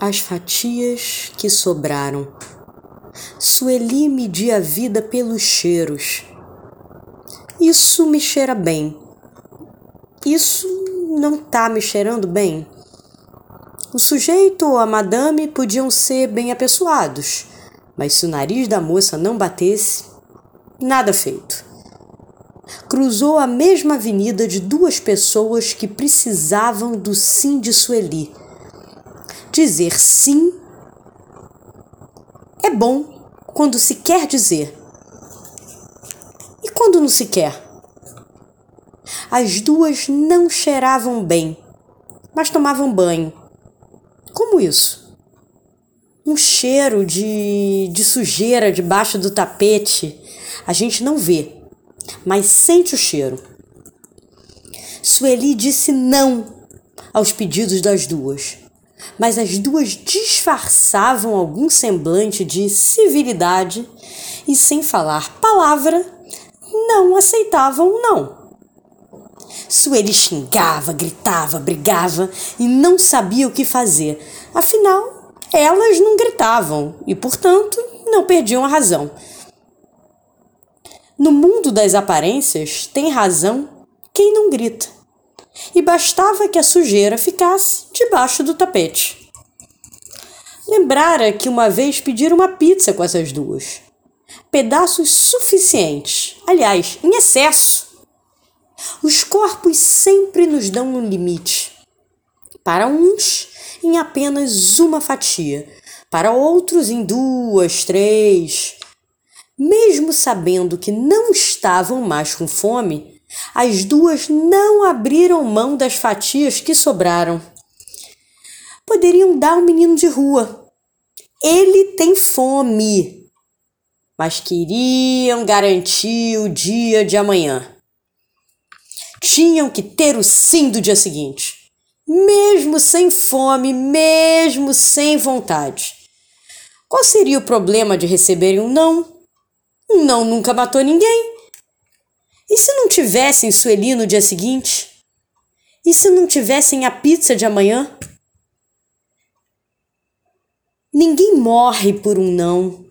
as fatias que sobraram. Sueli media a vida pelos cheiros. Isso me cheira bem. Isso não tá me cheirando bem. O sujeito ou a madame podiam ser bem apessoados, mas se o nariz da moça não batesse, nada feito. Cruzou a mesma avenida de duas pessoas que precisavam do sim de Sueli Dizer sim é bom quando se quer dizer. E quando não se quer? As duas não cheiravam bem, mas tomavam banho. Como isso? Um cheiro de, de sujeira debaixo do tapete. A gente não vê, mas sente o cheiro. Sueli disse não aos pedidos das duas mas as duas disfarçavam algum semblante de civilidade e, sem falar palavra, não aceitavam não. Sueli xingava, gritava, brigava e não sabia o que fazer. Afinal, elas não gritavam e, portanto, não perdiam a razão. No mundo das aparências, tem razão quem não grita e bastava que a sujeira ficasse debaixo do tapete. Lembrara que uma vez pediram uma pizza com essas duas. Pedaços suficientes, aliás, em excesso. Os corpos sempre nos dão um limite. Para uns, em apenas uma fatia, para outros, em duas, três. Mesmo sabendo que não estavam mais com fome, as duas não abriram mão das fatias que sobraram. Poderiam dar um menino de rua. Ele tem fome. Mas queriam garantir o dia de amanhã. Tinham que ter o sim do dia seguinte. Mesmo sem fome, mesmo sem vontade. Qual seria o problema de receberem um não? Um não nunca matou ninguém. E se não tivessem Sueli no dia seguinte? E se não tivessem a pizza de amanhã? Ninguém morre por um não,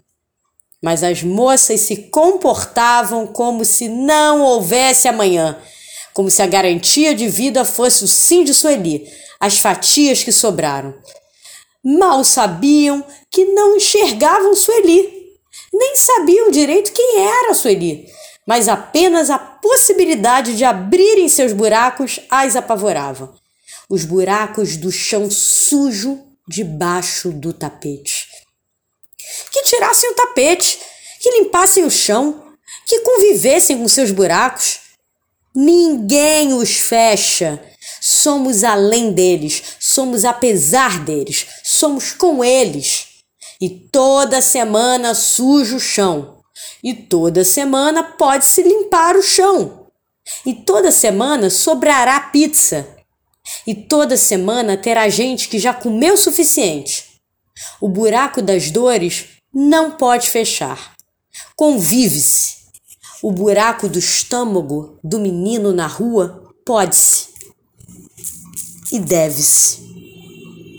mas as moças se comportavam como se não houvesse amanhã, como se a garantia de vida fosse o sim de Sueli, as fatias que sobraram. Mal sabiam que não enxergavam Sueli, nem sabiam direito quem era Sueli mas apenas a possibilidade de abrirem seus buracos as apavorava. Os buracos do chão sujo debaixo do tapete. Que tirassem o tapete, que limpassem o chão, que convivessem com seus buracos. Ninguém os fecha. Somos além deles, somos apesar deles, somos com eles. E toda semana suja o chão e toda semana pode-se limpar o chão. E toda semana sobrará pizza. E toda semana terá gente que já comeu o suficiente. O buraco das dores não pode fechar. Convive-se. O buraco do estômago do menino na rua pode-se. E deve-se.